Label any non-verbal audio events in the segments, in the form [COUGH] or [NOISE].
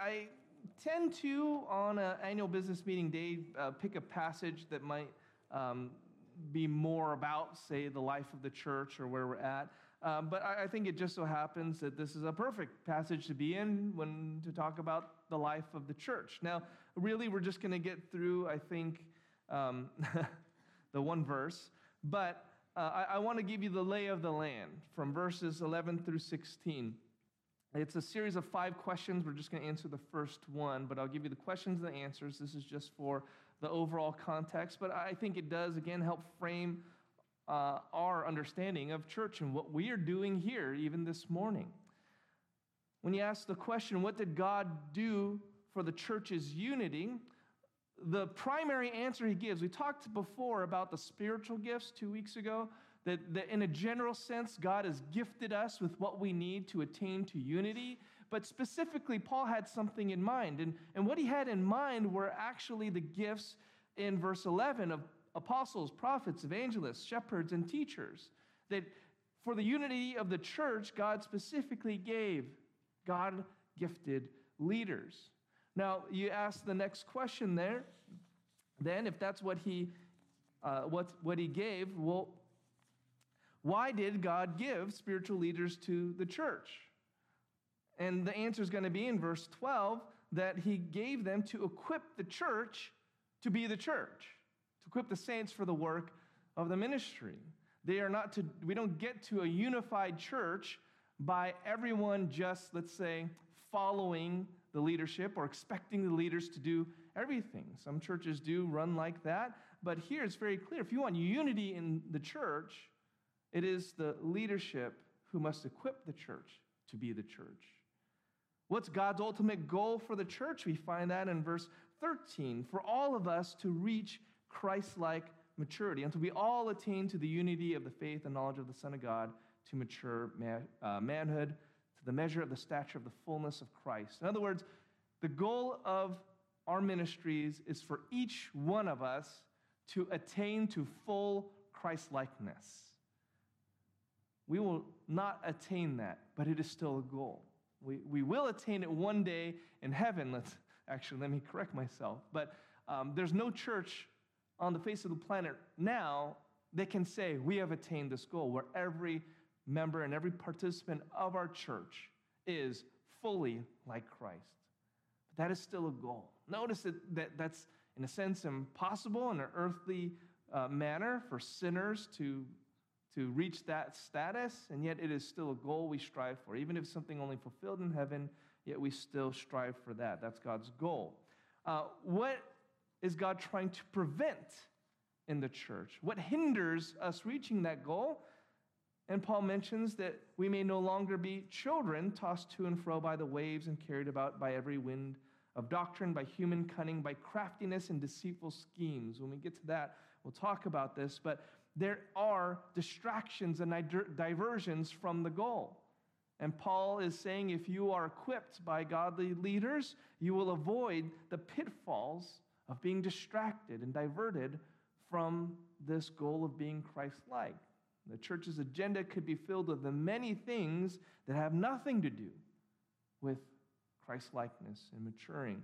I tend to, on an annual business meeting day, uh, pick a passage that might um, be more about, say, the life of the church or where we're at. Um, but I, I, think it just so happens that this is a perfect passage to be in when to talk about the life of the church. Now, really, we're just going to get through, I think, um, [LAUGHS] the one verse, but uh, I, I want to give you the lay of the land from verses 11 through 16. It's a series of five questions. We're just going to answer the first one, but I'll give you the questions and the answers. This is just for the overall context, but I think it does, again, help frame uh, our understanding of church and what we are doing here, even this morning. When you ask the question, what did God do for the church's unity? The primary answer he gives, we talked before about the spiritual gifts two weeks ago, that, that in a general sense, God has gifted us with what we need to attain to unity. But specifically, Paul had something in mind. And, and what he had in mind were actually the gifts in verse 11 of apostles, prophets, evangelists, shepherds, and teachers. That for the unity of the church, God specifically gave God gifted leaders. Now, you ask the next question there. Then, if that's what he, uh, what, what he gave, well, why did God give spiritual leaders to the church? And the answer is going to be in verse 12 that he gave them to equip the church to be the church, to equip the saints for the work of the ministry. They are not to, we don't get to a unified church by everyone just, let's say, following the leadership or expecting the leaders to do everything. Some churches do run like that, but here it's very clear. If you want unity in the church, it is the leadership who must equip the church to be the church. What's God's ultimate goal for the church? We find that in verse 13 for all of us to reach Christ like maturity, until we all attain to the unity of the faith and knowledge of the Son of God to mature man, uh, manhood, to the measure of the stature of the fullness of Christ. In other words, the goal of our ministries is for each one of us to attain to full Christ likeness. We will not attain that, but it is still a goal. We, we will attain it one day in heaven. Let's actually let me correct myself. But um, there's no church on the face of the planet now that can say we have attained this goal, where every member and every participant of our church is fully like Christ. But that is still a goal. Notice that, that that's, in a sense, impossible in an earthly uh, manner for sinners to, to reach that status, and yet it is still a goal we strive for. Even if something only fulfilled in heaven, yet we still strive for that. That's God's goal. Uh, what is God trying to prevent in the church? What hinders us reaching that goal? And Paul mentions that we may no longer be children tossed to and fro by the waves and carried about by every wind of doctrine, by human cunning, by craftiness and deceitful schemes. When we get to that, we'll talk about this. But there are distractions and diversions from the goal. And Paul is saying if you are equipped by godly leaders, you will avoid the pitfalls of being distracted and diverted from this goal of being Christ like. The church's agenda could be filled with the many things that have nothing to do with Christ likeness and maturing.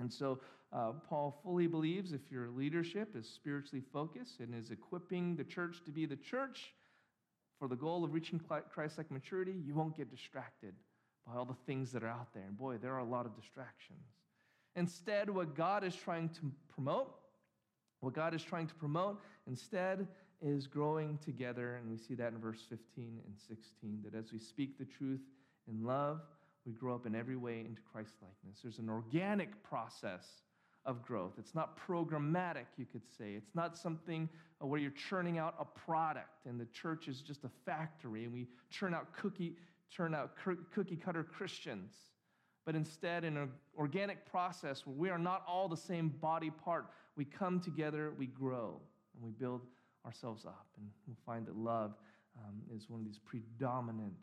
And so, uh, Paul fully believes if your leadership is spiritually focused and is equipping the church to be the church for the goal of reaching Christ like maturity, you won't get distracted by all the things that are out there. And boy, there are a lot of distractions. Instead, what God is trying to promote what God is trying to promote instead is growing together, and we see that in verse 15 and 16, that as we speak the truth in love, we grow up in every way into Christ likeness. There's an organic process of growth. It's not programmatic, you could say. It's not something where you're churning out a product and the church is just a factory and we churn out cookie, turn out cookie cutter Christians but instead in an organic process where we are not all the same body part. We come together, we grow, and we build ourselves up. And we'll find that love um, is one of these predominant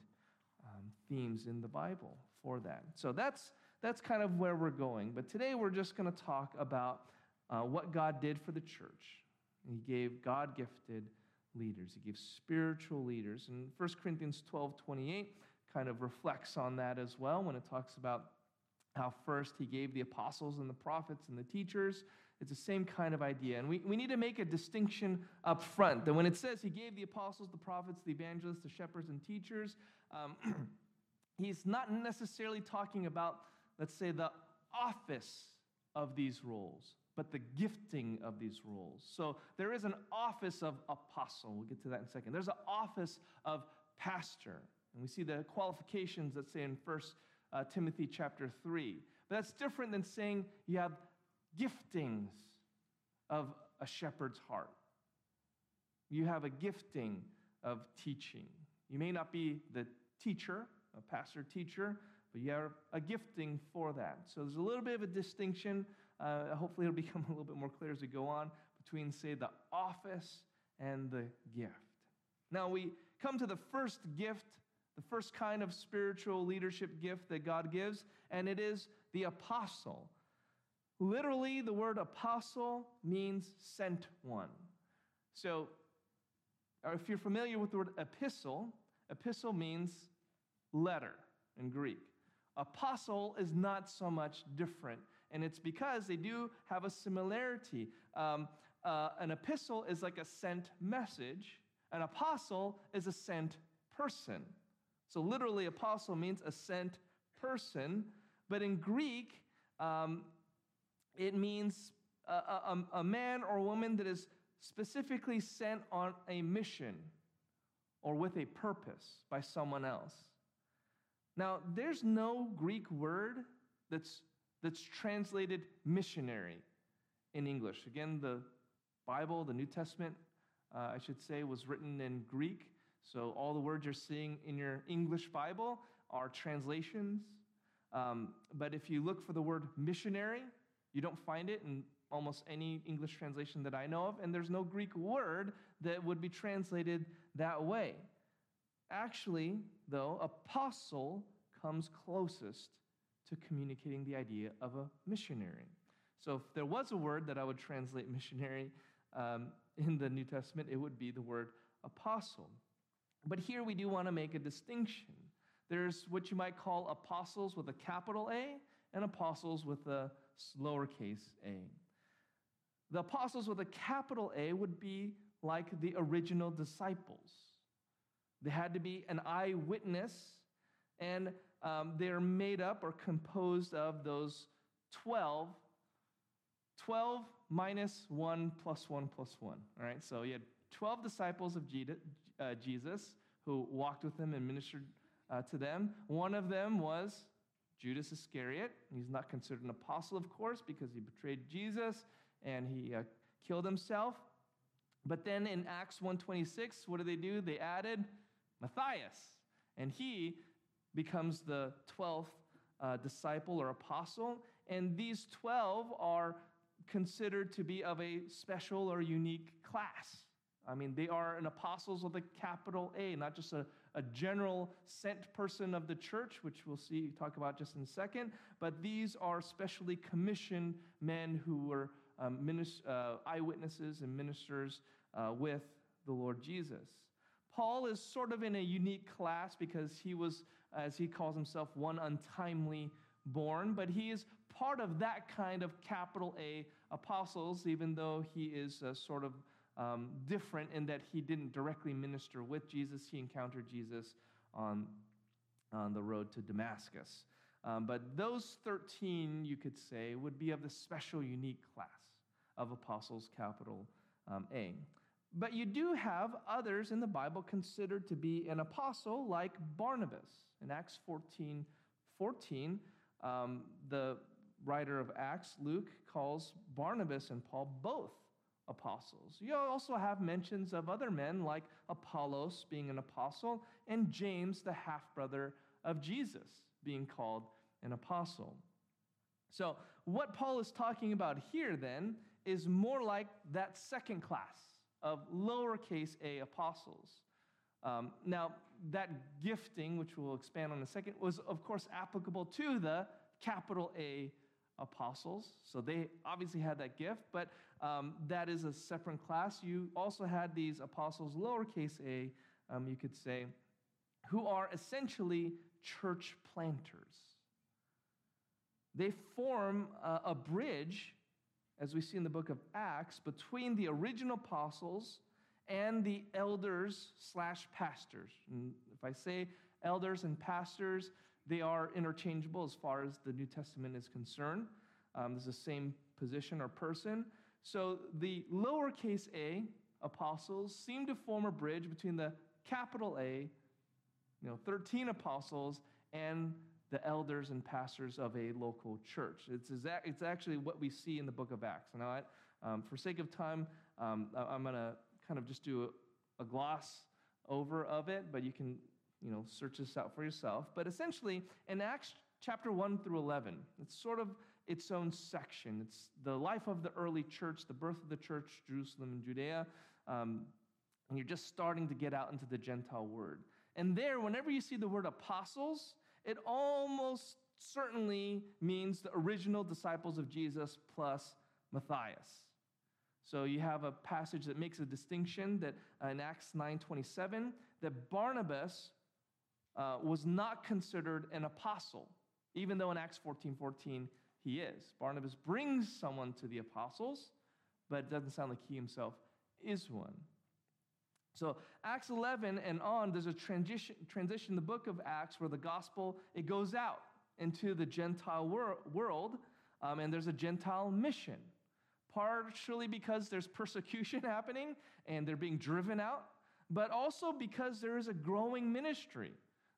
um, themes in the Bible for that. So that's, that's kind of where we're going. But today we're just going to talk about uh, what God did for the church. He gave God gifted leaders, He gave spiritual leaders. And 1 Corinthians 12 28 kind of reflects on that as well when it talks about how first he gave the apostles and the prophets and the teachers. It's the same kind of idea. And we, we need to make a distinction up front that when it says he gave the apostles, the prophets, the evangelists, the shepherds, and teachers, um, [CLEARS THROAT] he's not necessarily talking about, let's say, the office of these roles, but the gifting of these roles. So there is an office of apostle. We'll get to that in a second. There's an office of pastor. And we see the qualifications that say in First uh, Timothy chapter 3. But that's different than saying you have giftings of a shepherd's heart. You have a gifting of teaching. You may not be the teacher, a pastor teacher, but you have a gifting for that. So there's a little bit of a distinction. Uh, hopefully, it'll [LAUGHS] become a little bit more clear as we go on between, say, the office and the gift. Now, we come to the first gift the first kind of spiritual leadership gift that God gives, and it is the apostle. Literally, the word apostle means sent one. So, if you're familiar with the word epistle, epistle means letter in Greek. Apostle is not so much different, and it's because they do have a similarity. Um, uh, an epistle is like a sent message, an apostle is a sent person. So, literally, apostle means a sent person, but in Greek, um, it means a, a, a man or woman that is specifically sent on a mission or with a purpose by someone else. Now, there's no Greek word that's, that's translated missionary in English. Again, the Bible, the New Testament, uh, I should say, was written in Greek. So all the words you're seeing in your English Bible are translations. Um, but if you look for the word missionary, you don't find it in almost any English translation that I know of, and there's no Greek word that would be translated that way. Actually, though, apostle comes closest to communicating the idea of a missionary. So if there was a word that I would translate missionary um, in the New Testament, it would be the word apostle. But here we do want to make a distinction. There's what you might call apostles with a capital A and apostles with a lowercase a. The apostles with a capital A would be like the original disciples. They had to be an eyewitness, and um, they're made up or composed of those 12. 12 minus 1 plus 1 plus 1. All right, so you had 12 disciples of uh, Jesus who walked with him and ministered uh, to them. One of them was Judas Iscariot. He's not considered an apostle, of course, because he betrayed Jesus and he uh, killed himself. But then in Acts 1:26, what do they do? They added Matthias, and he becomes the 12th uh, disciple or apostle. And these 12 are considered to be of a special or unique class. I mean, they are an apostles with a capital A, not just a, a general sent person of the church, which we'll see talk about just in a second, but these are specially commissioned men who were um, uh, eyewitnesses and ministers uh, with the Lord Jesus. Paul is sort of in a unique class because he was, as he calls himself, one untimely born, but he is part of that kind of capital A apostles, even though he is uh, sort of um, different in that he didn't directly minister with Jesus. He encountered Jesus on, on the road to Damascus. Um, but those 13, you could say, would be of the special, unique class of apostles, capital um, A. But you do have others in the Bible considered to be an apostle, like Barnabas. In Acts 14 14, um, the writer of Acts, Luke, calls Barnabas and Paul both apostles. You also have mentions of other men like Apollos being an apostle and James, the half brother of Jesus, being called an apostle. So, what Paul is talking about here then is more like that second class of lowercase a apostles. Um, now, that gifting, which we'll expand on in a second, was of course applicable to the capital A apostles. So they obviously had that gift, but um, that is a separate class. You also had these apostles, lowercase a, um, you could say, who are essentially church planters. they form a, a bridge, as we see in the book of Acts, between the original apostles and the elders slash pastors. And if I say elders and pastors, they are interchangeable as far as the New Testament is concerned. Um, there's the same position or person. So the lowercase a apostles seem to form a bridge between the capital A, you know, 13 apostles, and the elders and pastors of a local church. It's, exact, it's actually what we see in the book of Acts. Now, I, um, for sake of time, um, I'm going to kind of just do a, a gloss over of it, but you can, you know, search this out for yourself. But essentially, in Acts chapter 1 through 11, it's sort of its own section. It's the life of the early church, the birth of the church, Jerusalem and Judea. Um, and you're just starting to get out into the Gentile word. And there, whenever you see the word apostles, it almost certainly means the original disciples of Jesus plus Matthias. So you have a passage that makes a distinction that uh, in Acts 9:27 that Barnabas uh, was not considered an apostle, even though in Acts 14:14 14, he is. Barnabas brings someone to the apostles, but it doesn't sound like he himself is one. So Acts 11 and on, there's a transition, transition in the book of Acts where the gospel, it goes out into the Gentile wor- world, um, and there's a Gentile mission partially because there's persecution [LAUGHS] happening and they're being driven out, but also because there is a growing ministry.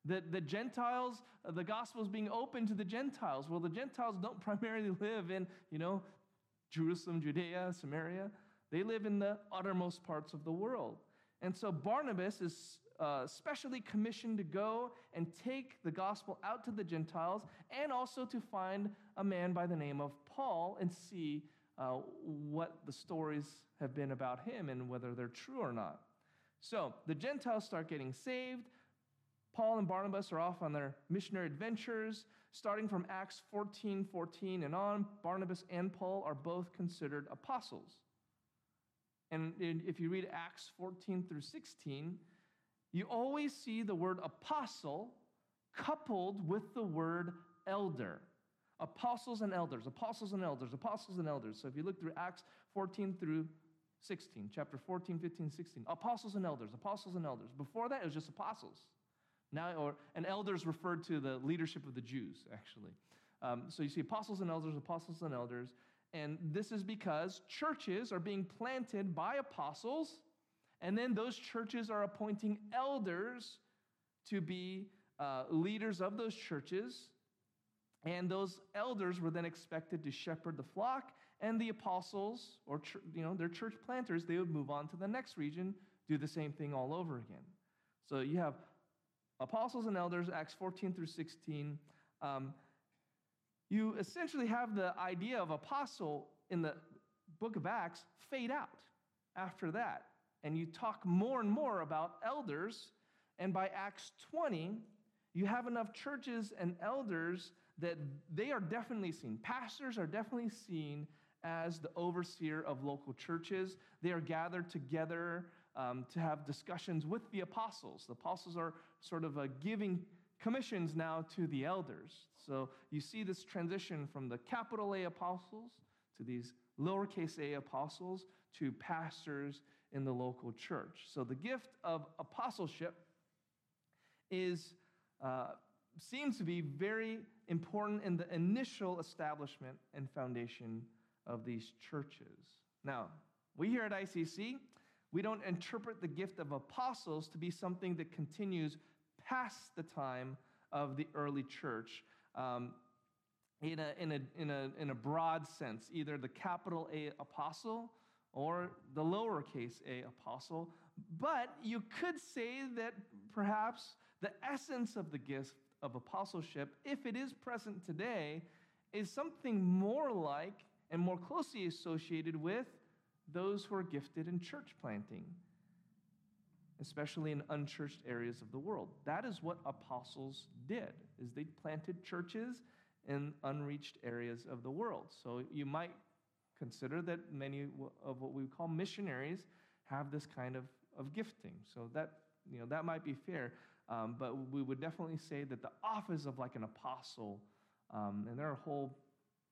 That the Gentiles, the gospel is being open to the Gentiles. Well, the Gentiles don't [LAUGHS] primarily live in, you know, Jerusalem, Judea, Samaria. They live in the uttermost parts of the world. And so Barnabas is uh, specially commissioned to go and take the gospel out to the Gentiles and also to find a man by the name of Paul and see uh, what the stories have been about him and whether they're true or not. So the Gentiles start getting saved. Paul and Barnabas are off on their missionary adventures. Starting from Acts 14 14 and on, Barnabas and Paul are both considered apostles. And if you read Acts 14 through 16, you always see the word apostle coupled with the word elder apostles and elders, apostles and elders, apostles and elders. So if you look through Acts 14 through 16, chapter 14, 15, 16, apostles and elders, apostles and elders. Before that, it was just apostles. Now, or and elders referred to the leadership of the Jews, actually. Um, so you see apostles and elders, apostles and elders, and this is because churches are being planted by apostles, and then those churches are appointing elders to be uh, leaders of those churches and those elders were then expected to shepherd the flock, and the apostles, or you know, their church planters, they would move on to the next region, do the same thing all over again. So you have apostles and elders, Acts 14 through 16. Um, you essentially have the idea of apostle in the book of Acts fade out after that. And you talk more and more about elders. And by Acts 20, you have enough churches and elders that they are definitely seen. Pastors are definitely seen as the overseer of local churches. They are gathered together um, to have discussions with the apostles. The apostles are sort of a giving commissions now to the elders. So you see this transition from the capital A apostles to these lowercase a apostles to pastors in the local church. So the gift of apostleship is. Uh, seems to be very important in the initial establishment and foundation of these churches. Now, we here at ICC, we don't interpret the gift of apostles to be something that continues past the time of the early church um, in, a, in, a, in, a, in a broad sense, either the capital A apostle or the lowercase a apostle. But you could say that perhaps the essence of the gift of apostleship, if it is present today, is something more like and more closely associated with those who are gifted in church planting, especially in unchurched areas of the world. That is what apostles did, is they planted churches in unreached areas of the world. So you might consider that many of what we call missionaries have this kind of, of gifting. So that, you know, that might be fair. Um, but we would definitely say that the office of like an apostle, um, and there are whole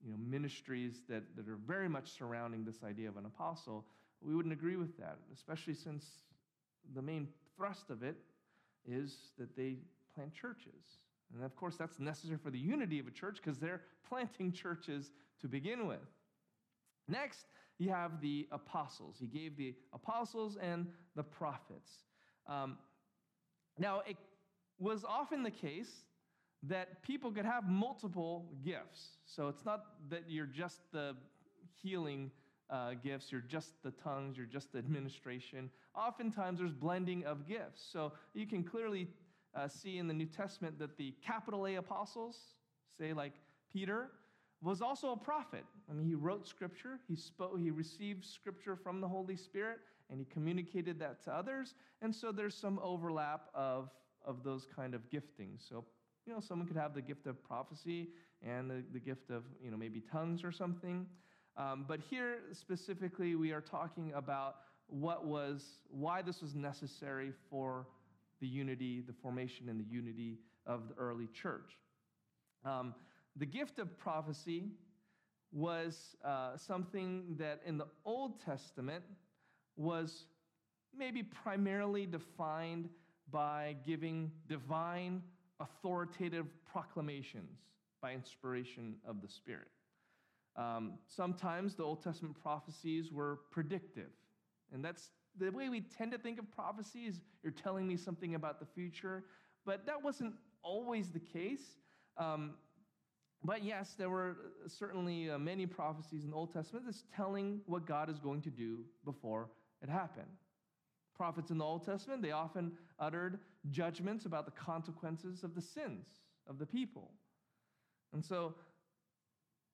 you know, ministries that, that are very much surrounding this idea of an apostle, we wouldn't agree with that, especially since the main thrust of it is that they plant churches. And of course, that's necessary for the unity of a church because they're [LAUGHS] planting churches to begin with. Next, you have the apostles. He gave the apostles and the prophets. Um, now, it was often the case that people could have multiple gifts. So it's not that you're just the healing uh, gifts, you're just the tongues, you're just the administration. Oftentimes there's blending of gifts. So you can clearly uh, see in the New Testament that the capital A apostles, say like Peter, was also a prophet. I mean, he wrote scripture, he spoke, he received scripture from the Holy Spirit, and he communicated that to others. And so there's some overlap of, of those kind of giftings. So, you know, someone could have the gift of prophecy and the, the gift of, you know, maybe tongues or something. Um, but here specifically, we are talking about what was, why this was necessary for the unity, the formation and the unity of the early church. Um, the gift of prophecy was uh, something that in the Old Testament was maybe primarily defined by giving divine authoritative proclamations by inspiration of the Spirit. Um, sometimes the Old Testament prophecies were predictive, and that's the way we tend to think of prophecies. you're telling me something about the future, but that wasn't always the case. Um, but yes, there were certainly uh, many prophecies in the Old Testament that's telling what God is going to do before it happened. Prophets in the Old Testament, they often uttered judgments about the consequences of the sins of the people. And so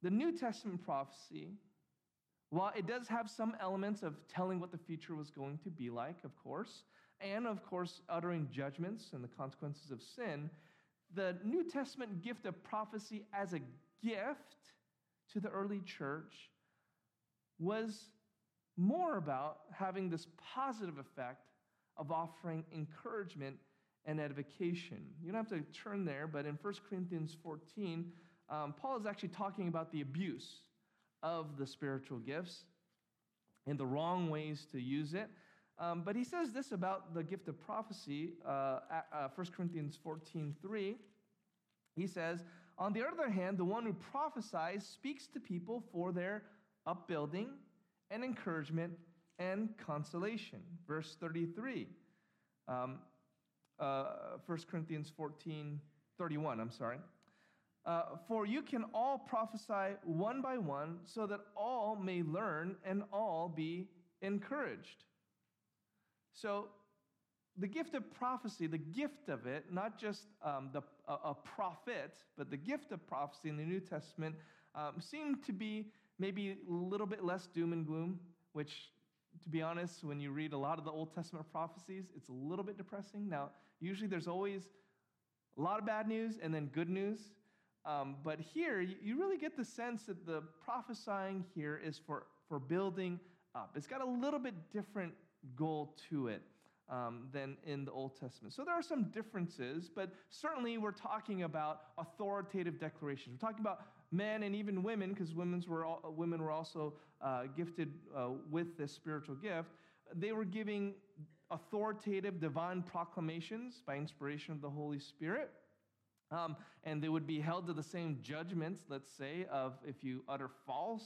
the New Testament prophecy, while it does have some elements of telling what the future was going to be like, of course, and of course, uttering judgments and the consequences of sin, the New Testament gift of prophecy as a gift to the early church was more about having this positive effect of offering encouragement and edification. You don't have to turn there, but in 1 Corinthians 14, um, Paul is actually talking about the abuse of the spiritual gifts and the wrong ways to use it. Um, but he says this about the gift of prophecy, uh, uh, 1 Corinthians 14 3. He says, On the other hand, the one who prophesies speaks to people for their upbuilding and encouragement and consolation. Verse 33, um, uh, 1 Corinthians 14 31, I'm sorry. Uh, for you can all prophesy one by one, so that all may learn and all be encouraged. So, the gift of prophecy, the gift of it, not just um, the, a, prophet, but the gift of prophecy in the New Testament, um, seemed to be maybe a little bit less doom and gloom, which, to be honest, when you read a lot of the Old Testament prophecies, it's a little bit depressing. Now, usually there's always a lot of bad news and then good news. Um, but here, you really get the sense that the prophesying here is for, for building up. It's got a little bit different goal to it um, than in the Old Testament. So there are some differences, but certainly we're talking about authoritative declarations. We're talking about men and even women, because were women were also uh, gifted uh, with this spiritual gift. They were giving authoritative divine proclamations by inspiration of the Holy Spirit. Um, and they would be held to the same judgments, let's say, of if you utter false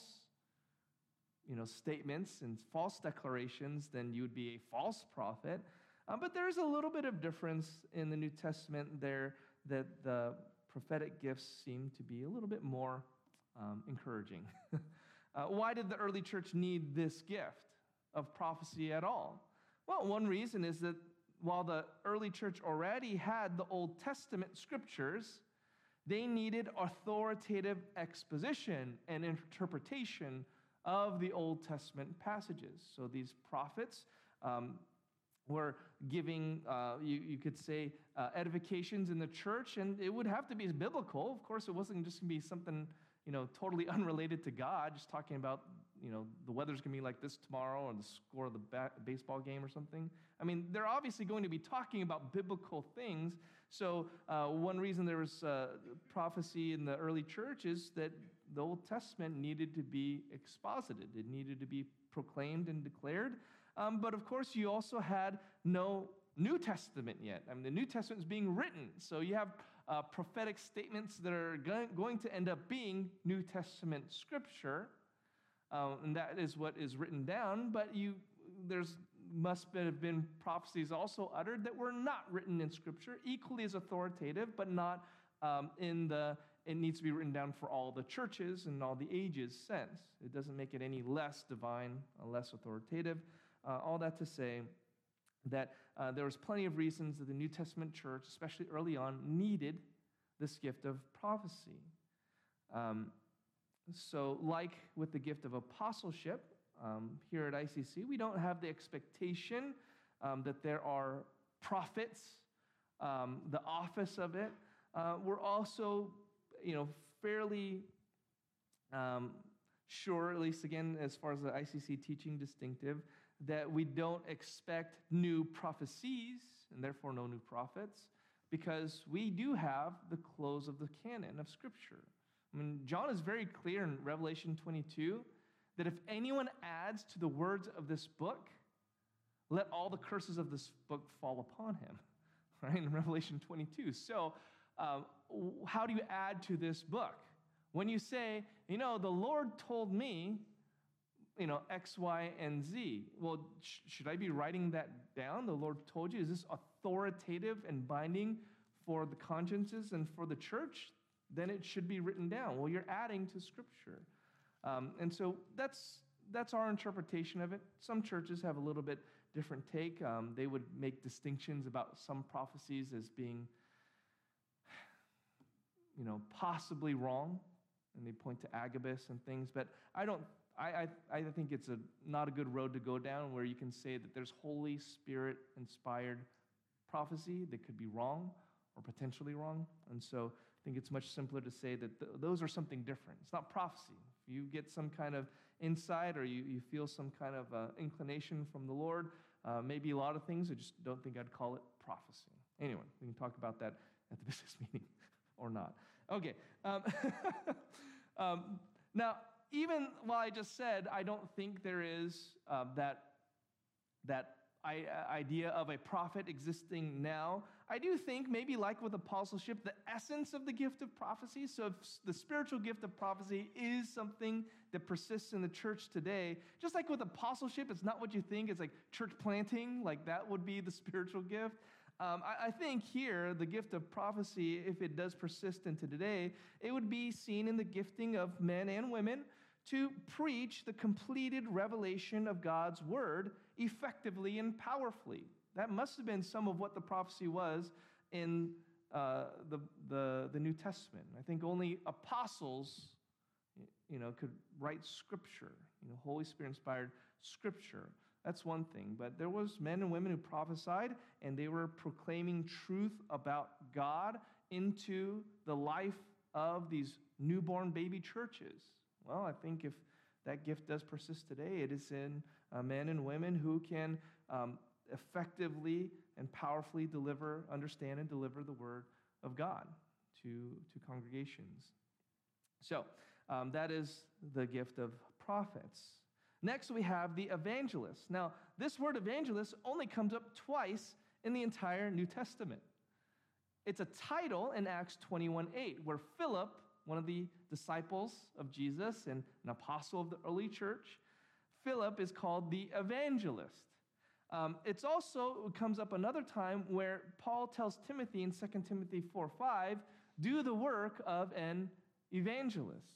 you know, statements and false declarations, then you would be a false prophet. Uh, but there's a little bit of difference in the New Testament there that the prophetic gifts seem to be a little bit more um, encouraging. [LAUGHS] uh, why did the early church need this gift of prophecy at all? Well, one reason is that while the early church already had the Old Testament scriptures, they needed authoritative exposition and interpretation of the Old Testament passages. So these prophets um, were giving, uh, you, you could say, uh, edifications in the church, and it would have to be biblical. Of course, it wasn't just going to be something, you know, totally [LAUGHS] unrelated to God, just talking about, you know, the weather's going to be like this tomorrow or the score of the ba- baseball game or something. I mean, they're obviously going to be talking about biblical things. So, uh, one reason there was uh, prophecy in the early church is that the Old Testament needed to be exposited, it needed to be proclaimed and declared. Um, but of course, you also had no New Testament yet. I mean, the New Testament is being written. So you have uh, prophetic statements that are going to end up being New Testament scripture. Uh, and that is what is written down. But you, there's must have been prophecies also uttered that were not written in Scripture, equally as authoritative, but not um, in the it needs to be written down for all the churches and all the ages sense. It doesn't make it any less divine, less authoritative. Uh, all that to say that uh, there was plenty of reasons that the New Testament church, especially early on, needed this gift of prophecy. Um, so, like with the gift of apostleship, um, here at ICC, we don't have the expectation um, that there are prophets, um, the office of it. Uh, we're also, you know, fairly um, sure, at least again, as far as the ICC teaching distinctive, that we don't expect new prophecies and therefore no new prophets because we do have the close of the canon of Scripture. I mean, John is very clear in Revelation 22 that if anyone adds to the words of this book, let all the curses of this book fall upon him, [LAUGHS] right? In Revelation 22. So, um, how do you add to this book? When you say, you know, the Lord told me, you know, X, Y, and Z. Well, sh- should I be writing that down? The Lord told you. Is this authoritative and binding for the consciences and for the church? Then it should be written down. Well, you're adding to Scripture. Um, and so that's, that's our interpretation of it. Some churches have a little bit different take. Um, they would make distinctions about some prophecies as being, you know, possibly wrong, and they point to Agabus and things. But I don't. I, I, I think it's a, not a good road to go down where you can say that there's Holy Spirit inspired prophecy that could be wrong or potentially wrong. And so think it's much simpler to say that th- those are something different. It's not prophecy If you get some kind of insight or you, you feel some kind of uh, inclination from the Lord, uh, maybe a lot of things, I just don't think I'd call it prophecy. Anyway, we can talk about that at the [LAUGHS] business meeting [LAUGHS] or not. Okay. Um, [LAUGHS] um, now, even while I just said I don't think there is uh, that, that idea of a prophet existing now. I do think, maybe like with apostleship, the essence of the gift of prophecy. So, if the spiritual gift of prophecy is something that persists in the church today, just like with apostleship, it's not what you think, it's like church planting, like that would be the [LAUGHS] spiritual gift. Um, I, I think here, the gift of prophecy, if it does persist into today, it would be seen in the gifting of men and women to preach the completed revelation of God's word effectively and powerfully. That must have been some of what the prophecy was in uh, the, the, the New Testament. I think only apostles, you know, could write scripture, you know, Holy Spirit inspired scripture. That's one thing. But there was men and women who prophesied, and they were proclaiming truth about God into the life of these newborn baby churches. Well, I think if that gift does persist today, it is in uh, men and women who can um, effectively and powerfully deliver, understand, and deliver the word of God to, to congregations. So, um, that is the gift of prophets. Next, we have the evangelist. Now, this word evangelist only comes up twice in the entire New Testament. It's a title in Acts 21 8, where Philip one of the disciples of Jesus and an apostle of the early church. Philip is called the evangelist. Um, it's also it comes up another time where Paul tells Timothy in 2 Timothy 4 5, do the work of an evangelist.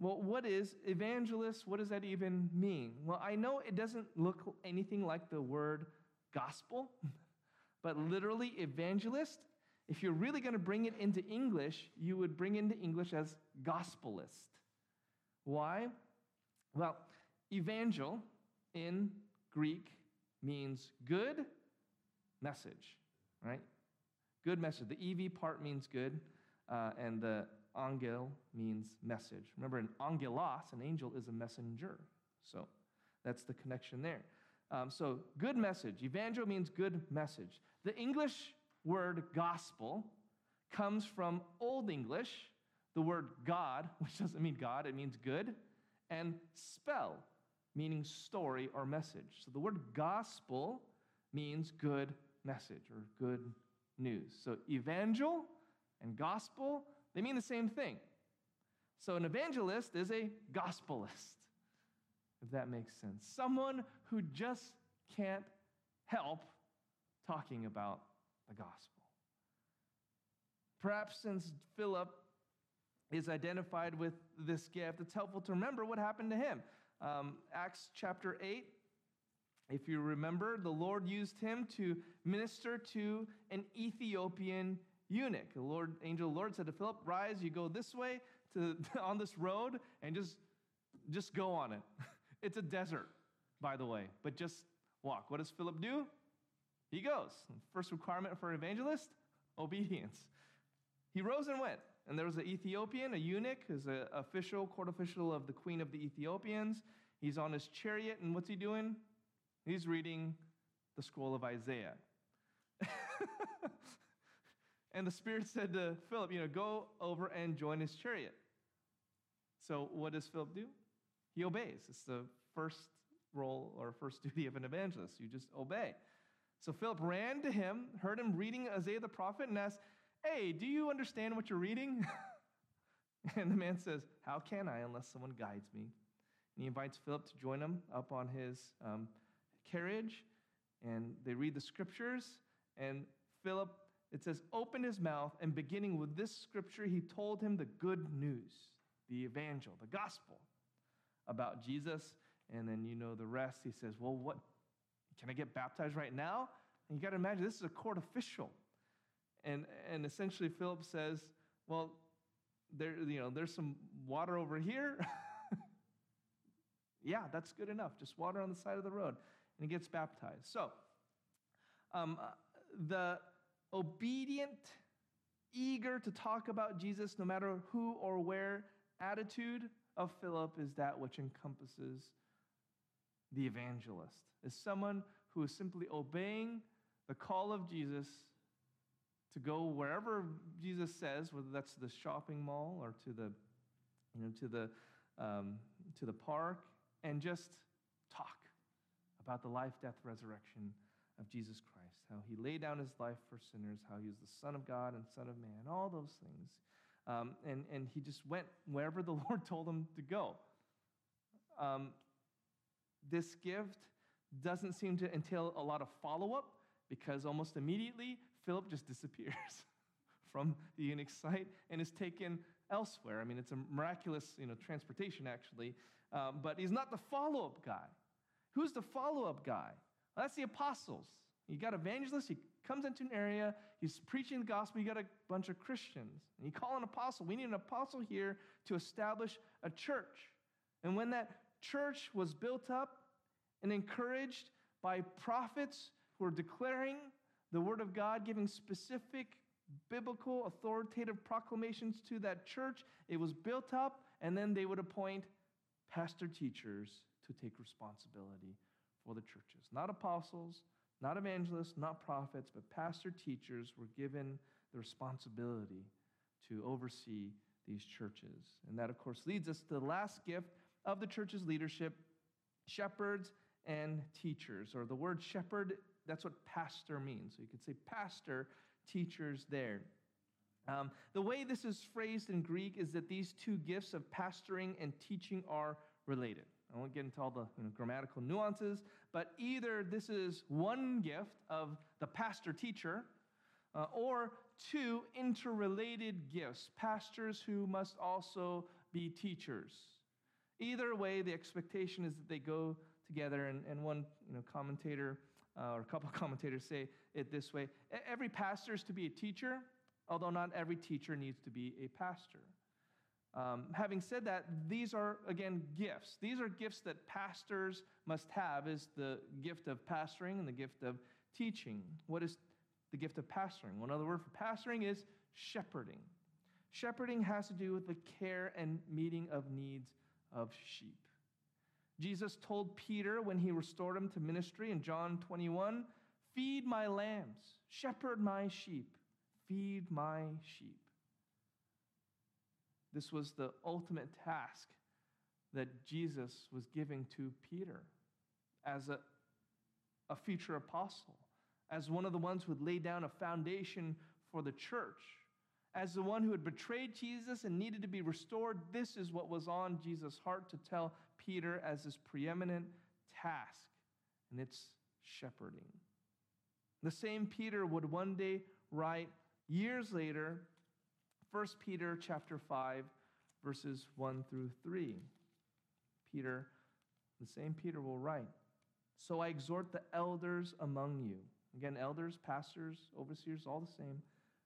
Well, what is evangelist? What does that even mean? Well, I know it doesn't look anything like the word gospel, [LAUGHS] but literally, evangelist if you're really going to bring it into English, you would bring into English as gospelist. Why? Well, evangel in Greek means good message, right? Good message. The EV part means good, uh, and the angel means message. Remember, an angelos, an angel, is a messenger. So that's the connection there. Um, so, good message. Evangel means good message. The English word gospel comes from Old English, the word God, [LAUGHS] which doesn't mean God, it means good, and spell, meaning story or message. So the word gospel means good message or good news. So evangel and gospel, they mean the same thing. So an evangelist is a gospelist, if that makes sense. Someone who just can't help talking about the gospel. Perhaps since Philip is identified with this gift, it's helpful to remember what happened to him. Um, Acts chapter 8, if you remember, the Lord used him to minister to an Ethiopian eunuch. The Lord, angel of the Lord said to Philip, Rise, you go this way to, [LAUGHS] on this road and just, just go on it. [LAUGHS] It's a desert, by the way, but just walk. What does Philip do? He goes. First requirement for an evangelist obedience. He rose and went. And there was an Ethiopian, a eunuch, who's an official, court official of the queen of the Ethiopians. He's on his chariot, and what's he doing? He's reading the scroll of Isaiah. [LAUGHS] and the Spirit said to Philip, you know, go over and join his chariot. So what does Philip do? He obeys. It's the first role or first duty of an evangelist. You just obey. So Philip ran to him, heard him reading Isaiah the prophet, and asked, Hey, do you understand what you're reading? [LAUGHS] and the man says, How can I unless someone guides me? And he invites Philip to join him up on his um, carriage, and they read the scriptures. And Philip, it says, opened his mouth, and beginning with this scripture, he told him the good news, the evangel, the gospel about Jesus. And then you know the rest. He says, Well, what? Can I get baptized right now? And you got to imagine this is a court official. And, and essentially, Philip says, Well, there, you know, there's some water over here. [LAUGHS] yeah, that's good enough. Just water on the side of the road. And he gets baptized. So, um, uh, the obedient, eager to talk about Jesus no matter who or where attitude of Philip is that which encompasses the evangelist, is someone who is simply obeying the call of Jesus to go wherever Jesus says, whether that's the shopping mall or to the, you know, to the, um, to the park, and just talk about the life, death, resurrection of Jesus Christ, how he laid down his life for sinners, how he was the Son of God and Son of Man, all those things. Um, and, and he just went wherever the [LAUGHS] Lord told him to go. Um, this gift doesn't seem to entail a lot of follow up because almost immediately Philip just disappears [LAUGHS] from the eunuch's sight and is taken elsewhere. I mean, it's a miraculous you know, transportation, actually, um, but he's not the follow up guy. Who's the follow up guy? Well, that's the apostles. You got evangelists, he comes into an area, he's preaching the gospel, you got a bunch of Christians. And you call an apostle. We need an apostle here to establish a church. And when that church was built up and encouraged by prophets who are declaring the word of God, giving specific biblical authoritative proclamations to that church, it was built up, and then they would appoint pastor teachers to take responsibility for the churches. Not apostles, not evangelists, not prophets, but pastor teachers were given the responsibility to oversee these churches. And that, of course, leads us to the last gift of the church's leadership shepherds and teachers. Or the word shepherd, that's what pastor means. So you could say pastor, teachers there. Um, the way this is phrased in Greek is that these two gifts of pastoring and teaching are related. I won't get into all the you know, grammatical nuances, but either this is one gift of the pastor teacher, uh, or two interrelated gifts, pastors who must also be teachers. Either way, the expectation is that they go together, and, and one you know, commentator uh, or a couple [LAUGHS] commentators say it this way every pastor is to be a teacher, although not every teacher needs to be a pastor. Um, having said that, these are, again, gifts. These are gifts that pastors must have is the gift of pastoring and the gift of teaching. What is the gift of pastoring? One other word for pastoring is shepherding. Shepherding has to do with the care and meeting of needs of sheep. Jesus told Peter when he restored him to ministry in John 21 Feed my lambs, shepherd my sheep, feed my sheep. This was the ultimate task that Jesus was giving to Peter as a, a future apostle, as one of the ones who would lay down a foundation for the church. As the one who had betrayed Jesus and needed to be restored, this is what was on Jesus' heart to tell Peter as his preeminent task, and it's shepherding. The same Peter would one day write years later 1 Peter chapter 5 verses 1 through 3. Peter the same Peter will write, "So I exhort the elders among you." Again, elders, pastors, overseers, all the same.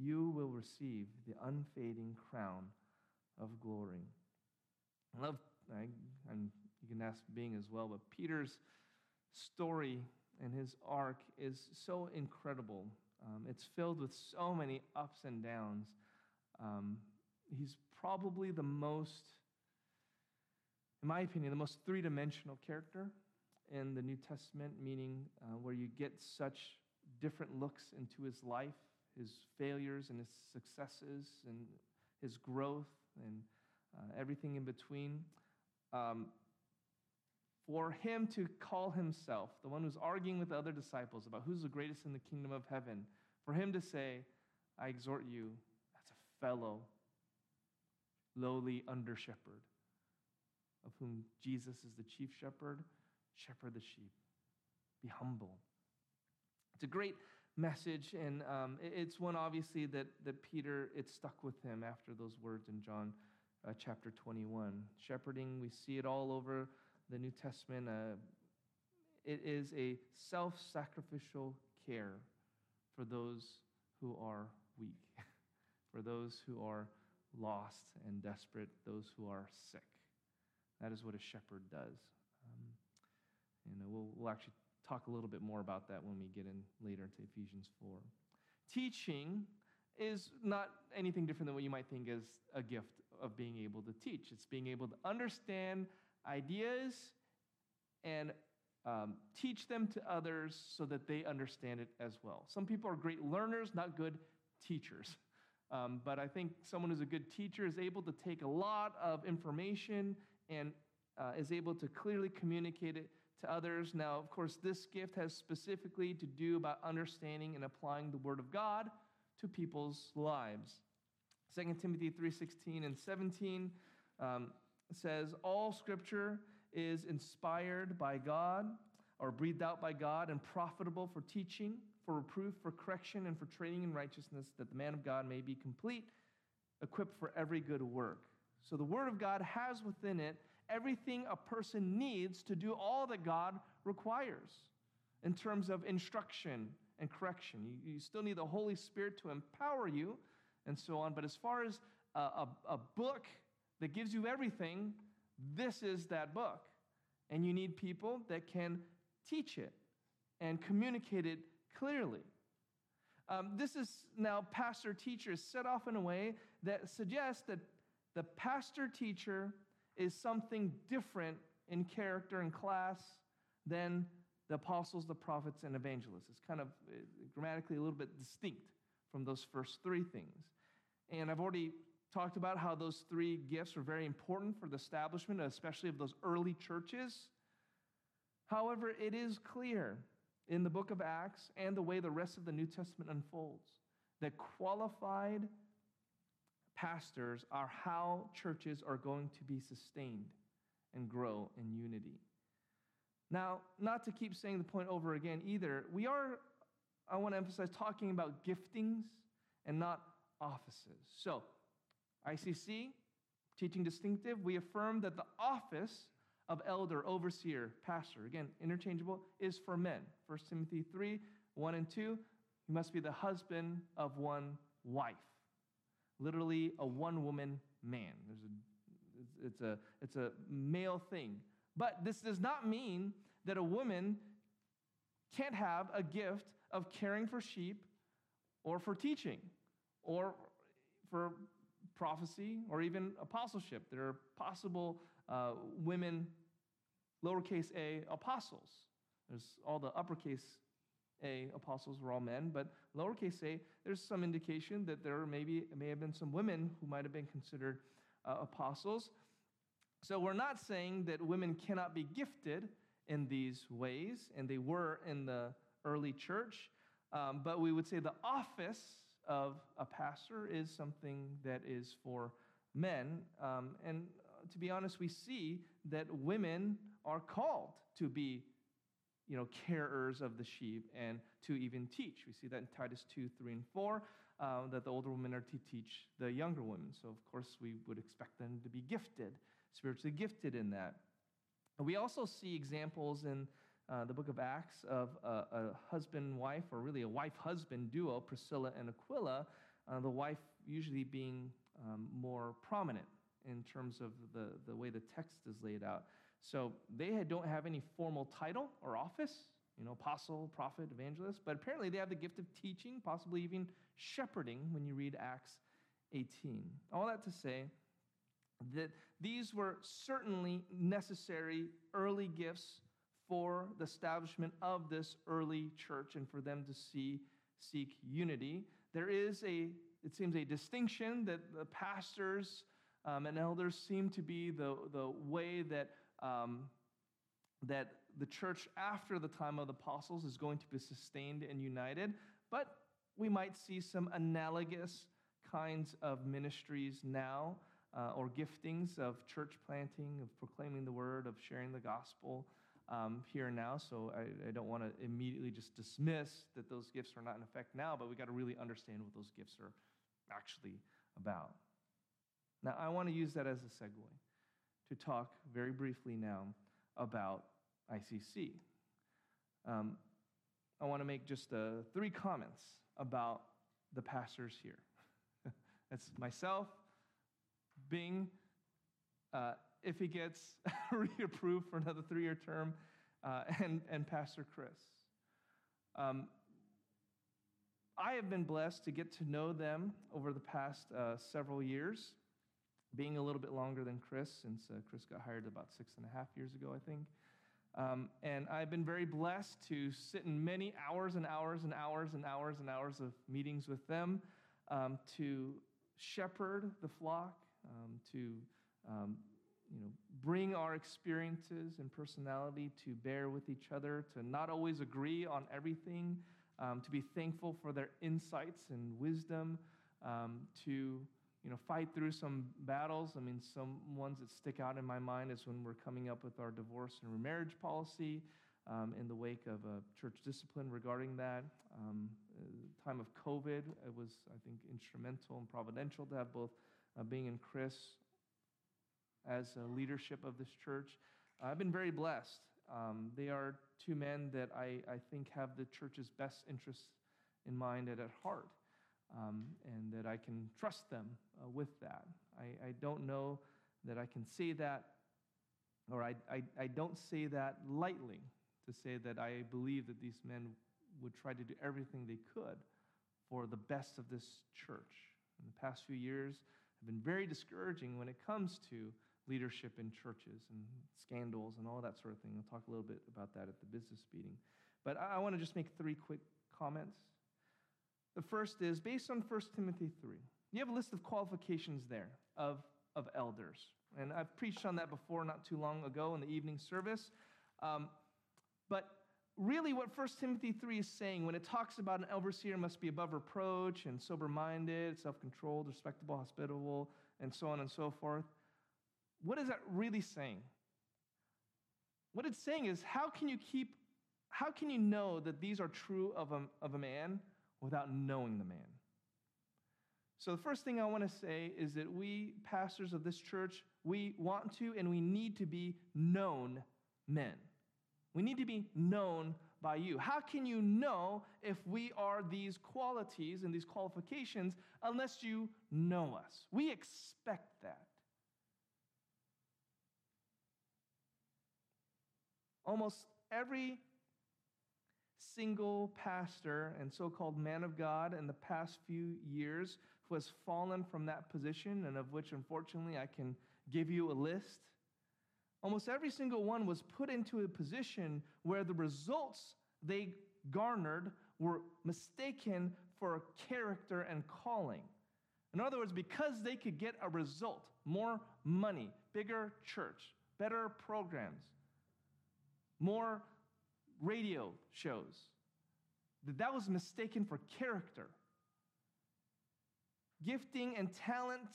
you will receive the unfading crown of glory. I love, I, and you can ask Bing as well, but Peter's story and his arc is so incredible. Um, it's filled with so many ups and downs. Um, he's probably the most, in my opinion, the most three dimensional character in the New Testament, meaning uh, where you get such different looks into his life, his failures and his successes, and his growth, and uh, everything in between. Um, for him to call himself, the one who's arguing with the other disciples about who's the greatest in the kingdom of heaven, for him to say, I exhort you as a fellow, lowly under shepherd, of whom Jesus is the chief shepherd, shepherd the sheep. Be humble. It's a great message, and um, it's one obviously that, that Peter, it stuck with him after those words in John uh, chapter 21. Shepherding, we see it all over the New Testament. Uh, it is a self sacrificial care for those who are weak, [LAUGHS] for those who are lost and desperate, those who are sick. That is what a shepherd does. Um, and we'll, we'll actually talk a little bit more about that when we get in later into Ephesians 4. Teaching is not anything different than what you might think as a gift of being able to teach. It's being able to understand ideas and um, teach them to others so that they understand it as well. Some people are great learners, not good teachers. [LAUGHS] Um, but I think someone who's a good teacher is able to take a lot of information and uh, is able to clearly communicate it to others. Now, of course, this gift has specifically to do about understanding and applying the Word of God to people's lives. 2 Timothy 3:16 and 17 um, says, All scripture is inspired by God or breathed out by God and profitable for teaching, for reproof, for correction, and for training in righteousness, that the man of God may be complete, equipped for every good work. So the Word of God has within it everything a person needs to do all that God requires in terms of instruction and correction. You, you still need the Holy Spirit to empower you and so on. But as far as a, a, a book that gives you everything, this is that book. And you need people that can teach it and communicate it clearly. Um, this is now pastor teachers set off in a way that suggests that the pastor teacher is something different in character and class than the apostles, the prophets, and evangelists. It's kind of uh, grammatically a little bit distinct from those first three things. And I've already talked about how those three gifts are very important for the establishment, especially of those early churches. However, it is clear in the book of Acts and the way the rest of the New Testament unfolds that qualified pastors are how churches are going to be sustained and grow in unity. Now, not to keep saying the point over again either, we are, I want to emphasize, talking about giftings and not offices. So, ICC, teaching distinctive, we affirm that the office of elder, overseer, pastor, again, interchangeable, is for men. 1 Timothy 3 1 and 2, he must be the husband of one wife. Literally, a one woman man. There's a it's, a, it's a male thing. But this does not mean that a woman can't have a gift of caring for sheep or for teaching or for prophecy or even apostleship. There are possible uh, women, lowercase a, apostles. There's all the uppercase a apostles were all men, but lowercase a, there's some indication that there maybe may have been some women who might have been considered uh, apostles. So we're not saying that women cannot be gifted in these ways, and they were in the early church, um, but we would say the office of a pastor is something that is for men. Um, and uh, to be honest, we see that women are called to be you know, carers of the sheep and to even teach. We see that in Titus 2, 3, and 4, um, that the older women are to teach the younger women. So, of course, we would expect them to be gifted, spiritually gifted in that. We also see examples in uh, the book of Acts of a, a husband wife, or really a wife husband duo, Priscilla and Aquila, uh, the wife usually being um, more prominent in terms of the, the way the text is laid out. So they don't have any formal title or office, you know, apostle, prophet, evangelist, but apparently they have the gift of teaching, possibly even shepherding when you read Acts 18. All that to say that these were certainly necessary early gifts for the establishment of this early church and for them to see seek unity. There is a it seems a distinction that the pastors um, and elders seem to be the, the way that um, that the church after the time of the apostles is going to be sustained and united, but we might see some analogous kinds of ministries now uh, or giftings of church planting, of proclaiming the word, of sharing the gospel um, here and now. So I, I don't want to immediately just dismiss that those gifts are not in effect now, but we got to really understand what those gifts are actually about. Now, I want to use that as a segue to talk very briefly now about ICC. Um, I want to make just uh, three comments about the pastors here. [LAUGHS] That's myself, Bing, uh, if he gets [LAUGHS] reapproved for another three year term, uh, and, and Pastor Chris. Um, I have been blessed to get to know them over the past uh, several years being a little bit longer than Chris, since uh, Chris got hired about six and a half years ago, I think. Um, and I've been very blessed to sit in many hours and hours and hours and hours and hours of meetings with them um, to shepherd the flock, um, to um, you know, bring our experiences and personality to bear with each other, to not always agree on everything, um, to be thankful for their insights and wisdom, um, to you know, fight through some battles. I mean, some ones that stick out in my mind is when we're coming up with our divorce and remarriage policy um, in the wake of a church discipline regarding that. Um, time of COVID, it was, I think, instrumental and providential to have both uh, Bing and Chris as leadership of this church. I've been very blessed. Um, they are two men that I, I think have the church's best interests in mind and at heart um, and that I can trust them uh, with that. I, I, don't know that I can say that, or I, I, I don't say that lightly to say that I believe that these men would try to do everything they could for the best of this church. In the past few years have been very discouraging when it comes to leadership in churches and scandals and all that sort of thing. I'll talk a little bit about that at the business meeting. But I, I want to just make three quick comments the first is based on 1 Timothy 3. You have a list of qualifications there of, of elders. And I've preached on that before not too long ago in the evening service. Um, but really, what 1 Timothy 3 is saying when it talks about an overseer must be above reproach and sober minded, self controlled, respectable, hospitable, and so on and so forth, what is that really saying? What it's saying is, how can you keep, how can you know that these are true of a, of a man without knowing the man. So, the first thing I want to say is that we, pastors of this church, we want to and we need to be known men. We need to be known by you. How can you know if we are these qualities and these qualifications unless you know us? We expect that. Almost every single pastor and so called man of God in the past few years who has fallen from that position, and of which unfortunately I can give you a list. Almost every single one was put into a position where the results they garnered were mistaken for character and calling. In other words, because they could get a result, more money, bigger church, better programs, more radio shows, that that was mistaken for character. Gifting and talents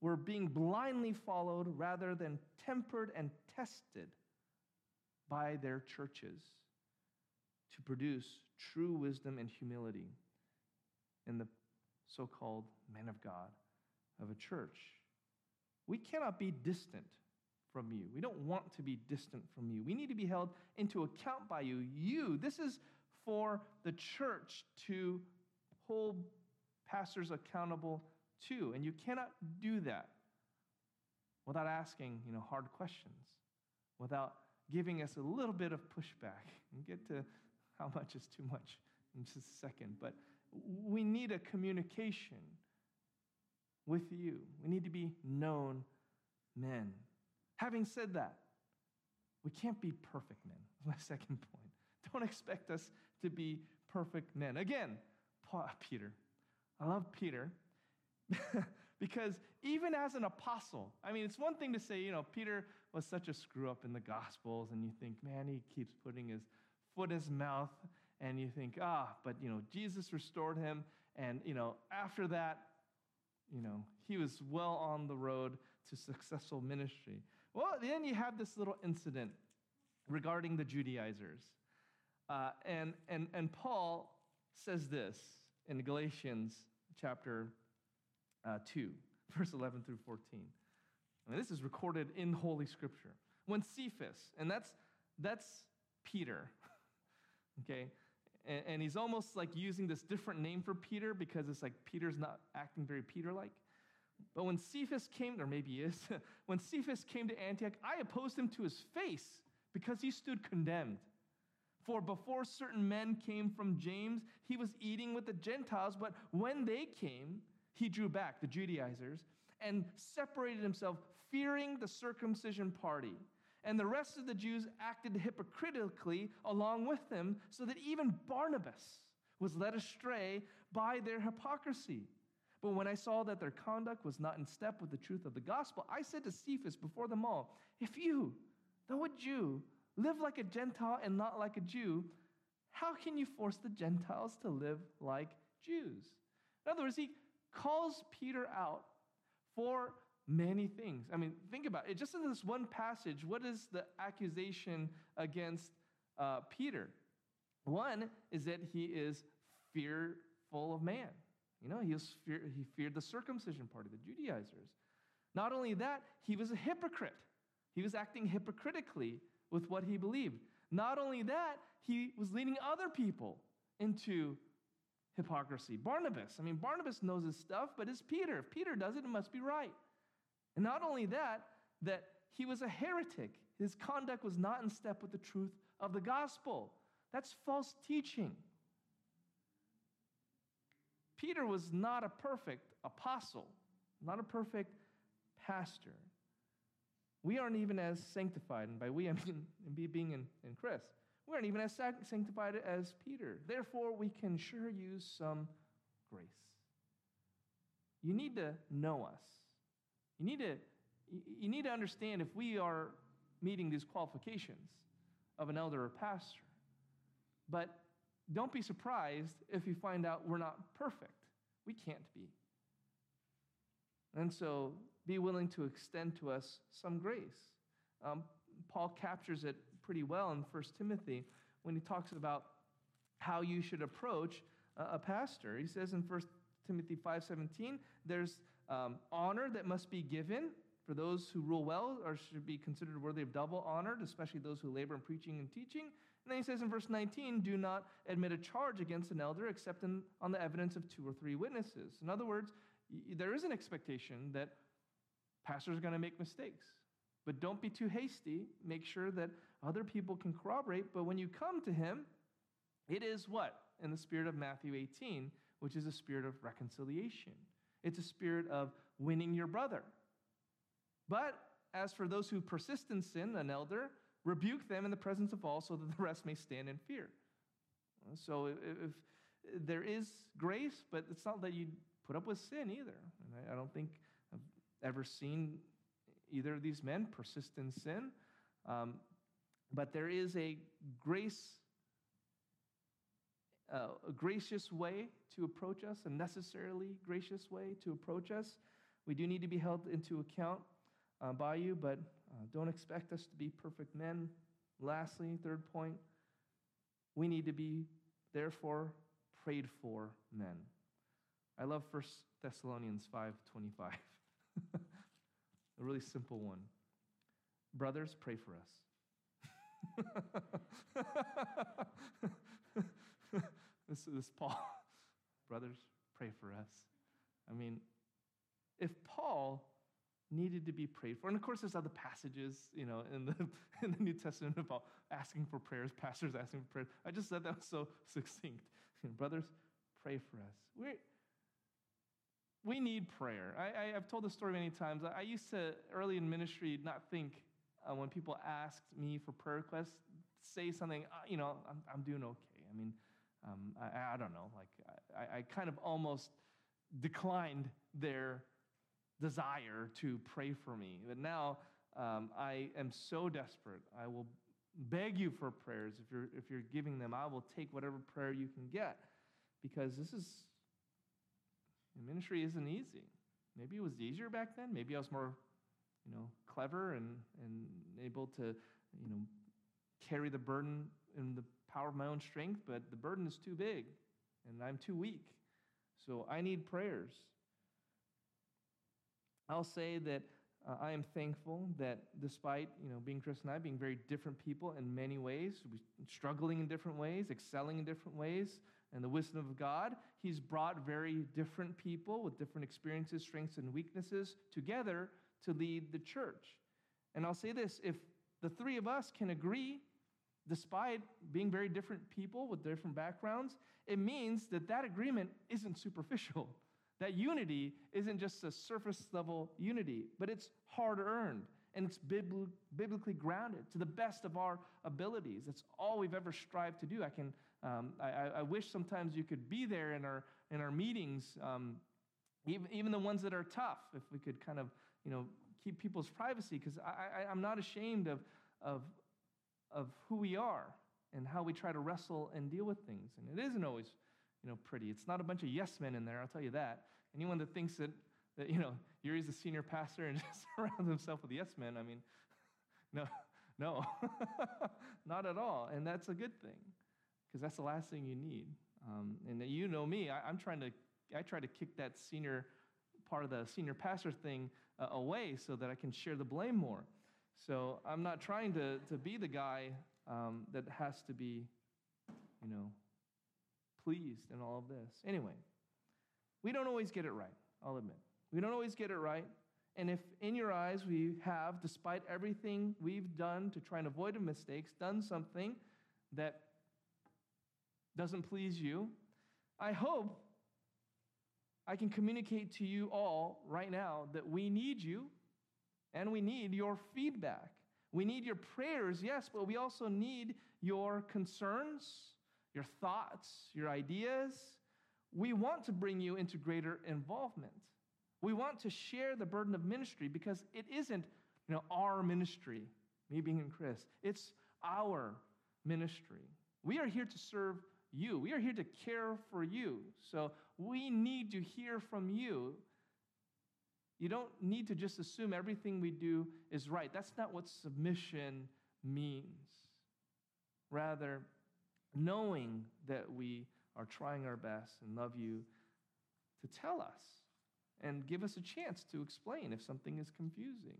were being blindly followed rather than tempered and tested by their churches to produce true wisdom and humility in the so called men of God of a church. We cannot be distant from you. We don't want to be distant from you. We need to be held into account by you. You, this is for the church to hold pastors accountable to. And you cannot do that without asking, you know, hard questions, without giving us a little bit of pushback. [LAUGHS] And get to how much is too much in just a second. But we need a communication with you. We need to be known men. Having said that, we can't be perfect men. [LAUGHS] That's my second point. Don't expect us to be perfect men. Again, Paul, Peter. I love Peter [LAUGHS] because even as an apostle, I mean, it's one thing to say, you know, Peter was such a screw up in the Gospels, and you think, man, he keeps putting his foot in his mouth, and you think, ah, but, you know, Jesus restored him, and, you know, after that, you know, he was well on the road to successful ministry. Well, then you have this little incident regarding the Judaizers. Uh, and, and, and Paul says this in Galatians chapter uh, 2, [LAUGHS] verse 11 through 14. I mean, this is recorded in Holy Scripture. When Cephas, and that's, that's Peter, [LAUGHS] okay? And, and he's almost like using this different name for Peter because it's like Peter's not acting very Peter like. But when Cephas came, or maybe he is, [LAUGHS] when Cephas came to Antioch, I opposed him to his face because he stood condemned. For before certain men came from James, he was eating with the Gentiles, but when they came, he drew back, the Judaizers, and separated himself, fearing the circumcision party. And the rest of the Jews acted hypocritically along with them, so that even Barnabas was led astray by their hypocrisy. But when I saw that their conduct was not in step with the truth of the gospel, I said to Cephas before them all, If you, though a Jew, live like a Gentile and not like a Jew, how can you force the Gentiles to live like Jews? In other words, he calls Peter out for many things. I mean, think about it. Just in this one passage, what is the accusation against uh, Peter? One is that he is fearful of man. You know, he, was fear, he feared the circumcision party, the Judaizers. Not only that, he was a hypocrite. He was acting hypocritically with what he believed. Not only that, he was leading other people into hypocrisy. Barnabas, I mean, Barnabas knows his stuff, but it's Peter. If Peter does it, it must be right. And not only that, that he was a heretic. His conduct was not in step with the truth of the gospel. That's false teaching. Peter was not a perfect apostle, not a perfect pastor. We aren't even as sanctified, and by we I mean [LAUGHS] Bing and, in Chris. We aren't even as sanctified as Peter. Therefore, we can sure use some grace. You need to know us. You need to, you need to understand if we are meeting these qualifications of an elder or pastor. But don't be surprised if you find out we're not perfect. We can't be. And so be willing to extend to us some grace. Um, Paul captures it pretty well in 1 Timothy when he talks about how you should approach a, pastor. He says in 1 Timothy 5:17, there's um, honor that must be given for those who rule well or should be considered worthy of double honor, especially those who labor in preaching and teaching. And then he says in verse 19, do not admit a charge against an elder except in, on the evidence of two or three witnesses. In other words, there is an expectation that pastors are going to make mistakes. But don't be too hasty. Make sure that other people can corroborate. But when you come to him, it is what? In the spirit of Matthew 18, which is a spirit of reconciliation. It's a spirit of winning your brother. But as for those who persist in sin, an elder, rebuke them in the presence of all so that the rest may stand in fear. So if, there is grace, but it's not that you put up with sin either. And I, I don't think I've ever seen either of these men persist in sin. Um, but there is a grace, uh, a gracious way to approach us, a necessarily gracious way to approach us. We do need to be held into account uh, by you, but uh, don't expect us to be perfect men. Lastly, third point, we need to be, therefore, prayed for men. I love 1 Thessalonians 5:25. [LAUGHS] a really simple one. Brothers, pray for us. [LAUGHS] this is Paul. [LAUGHS] Brothers, pray for us. I mean, if Paul needed to be prayed for. And of course, there's other passages, you know, in the, [LAUGHS] in the New Testament about asking for prayers, pastors asking for prayers. I just said that was so [LAUGHS] succinct. Brothers, pray for us. we we need prayer. I, I, have told this story many times. I, I, used to, early in ministry, not think uh, when people asked me for prayer requests, say something, uh, you know, I'm, I'm doing okay. I mean, um, I, I, don't know. Like, I, I kind of almost declined their desire to pray for me. But now um, I am so desperate. I will beg you for prayers. If you're, if you're giving them, I will take whatever prayer you can get because this is, ministry isn't easy. Maybe it was easier back then. Maybe I was more, you know, clever and, and able to, you know, carry the burden in the power of my own strength, but the burden is too big and I'm too weak. So I need prayers. I'll say that uh, I am thankful that despite you know Bing Chris and I being very different people in many ways, struggling in different ways, excelling in different ways, and the wisdom of God, He's brought very different people with different experiences, strengths, and weaknesses together to lead the church. And I'll say this: if the three of us can agree, despite being very different people with different backgrounds, it means that that agreement isn't superficial. That unity isn't just a surface level unity, but it's hard earned and it's biblically grounded to the best of our abilities. That's all we've ever strived to do. I can, um, I, I, wish sometimes you could be there in our in our meetings, um, even even the ones that are tough. If we could kind of, you know, keep people's privacy, because I, I, I'm not ashamed of of of who we are and how we try to wrestle and deal with things. And it isn't always you know, pretty. It's not a bunch of yes men in there, I'll tell you that. Anyone that thinks that, that you know, Yuri's a senior pastor and [LAUGHS] just surrounds himself with yes men, I mean, [LAUGHS] no, no, [LAUGHS] not at all. And that's a good thing because that's the last thing you need. Um, and you know me, I, am trying to, I try to kick that senior part of the senior pastor thing uh, away so that I can share the blame more. So I'm not trying to, to be the guy um, that has to be, you know, pleased in all of this. Anyway, we don't always get it right, I'll admit. We don't always get it right. And if in your eyes we have, despite everything we've done to try and avoid mistakes, done something that doesn't please you, I hope I can communicate to you all right now that we need you and we need your feedback. We need your prayers, yes, but we also need your concerns your thoughts, your ideas. We want to bring you into greater involvement. We want to share the burden of ministry because it isn't, you know, our ministry, me Bing and Chris. It's our ministry. We are here to serve you. We are here to care for you. So we need to hear from you. You don't need to just assume everything we do is right. That's not what submission means. Rather, knowing that we are trying our best and love you to tell us and give us a chance to explain if something is confusing.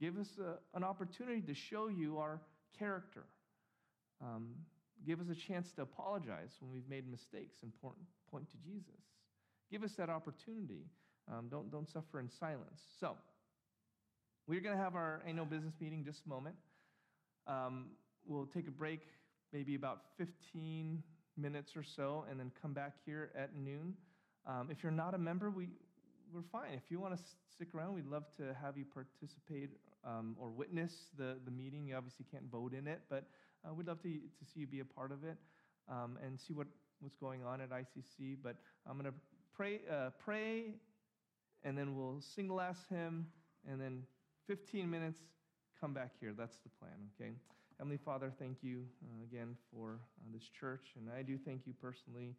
Give us a, an opportunity to show you our character. Um, give us a chance to apologize when we've made mistakes and point, point to Jesus. Give us that opportunity. Um, don't, don't suffer in silence. So, we're going to have our annual business meeting just a moment. Um, we'll take a break, maybe about 15 minutes or so, and then come back here at noon. Um, if you're not a member, we, we're fine. If you want to stick around, we'd love to have you participate um, or witness the, the meeting. You obviously can't vote in it, but uh, we'd love to, to see you be a part of it um, and see what, what's going on at ICC. But I'm going to pray, uh, pray, and then we'll sing the last hymn, and then 15 minutes, come back here. That's the plan, okay? Heavenly Father, thank you uh, again for uh, this church, and I do thank you personally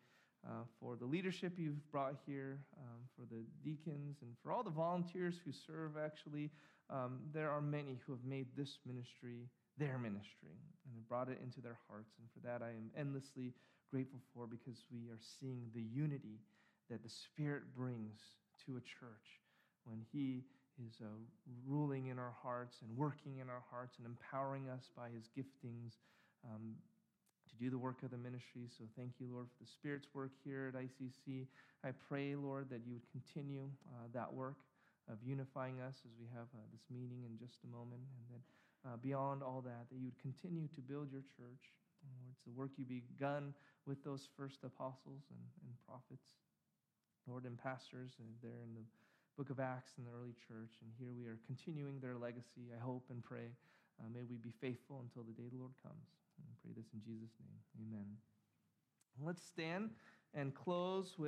uh, for the leadership you've brought here, um, for the deacons, and for all the volunteers who serve. Actually, um, there are many who have made this ministry their ministry and have brought it into their hearts, and for that I am endlessly grateful for because we are seeing the unity that the Spirit brings to a church. When He is uh, ruling in our hearts and working in our hearts and empowering us by his giftings um, to do the work of the ministry. So thank you, Lord, for the Spirit's work here at ICC. I pray, Lord, that you would continue uh, that work of unifying us as we have uh, this meeting in just a moment. And that uh, beyond all that, that you would continue to build your church. Lord, it's the work you begun with those first apostles and, and prophets, Lord, and pastors and there in the book of Acts in the early church. And here we are continuing their legacy. I hope and pray. Uh, may we be faithful until the day the Lord comes. And I pray this in Jesus' name. Amen. Let's stand and close with.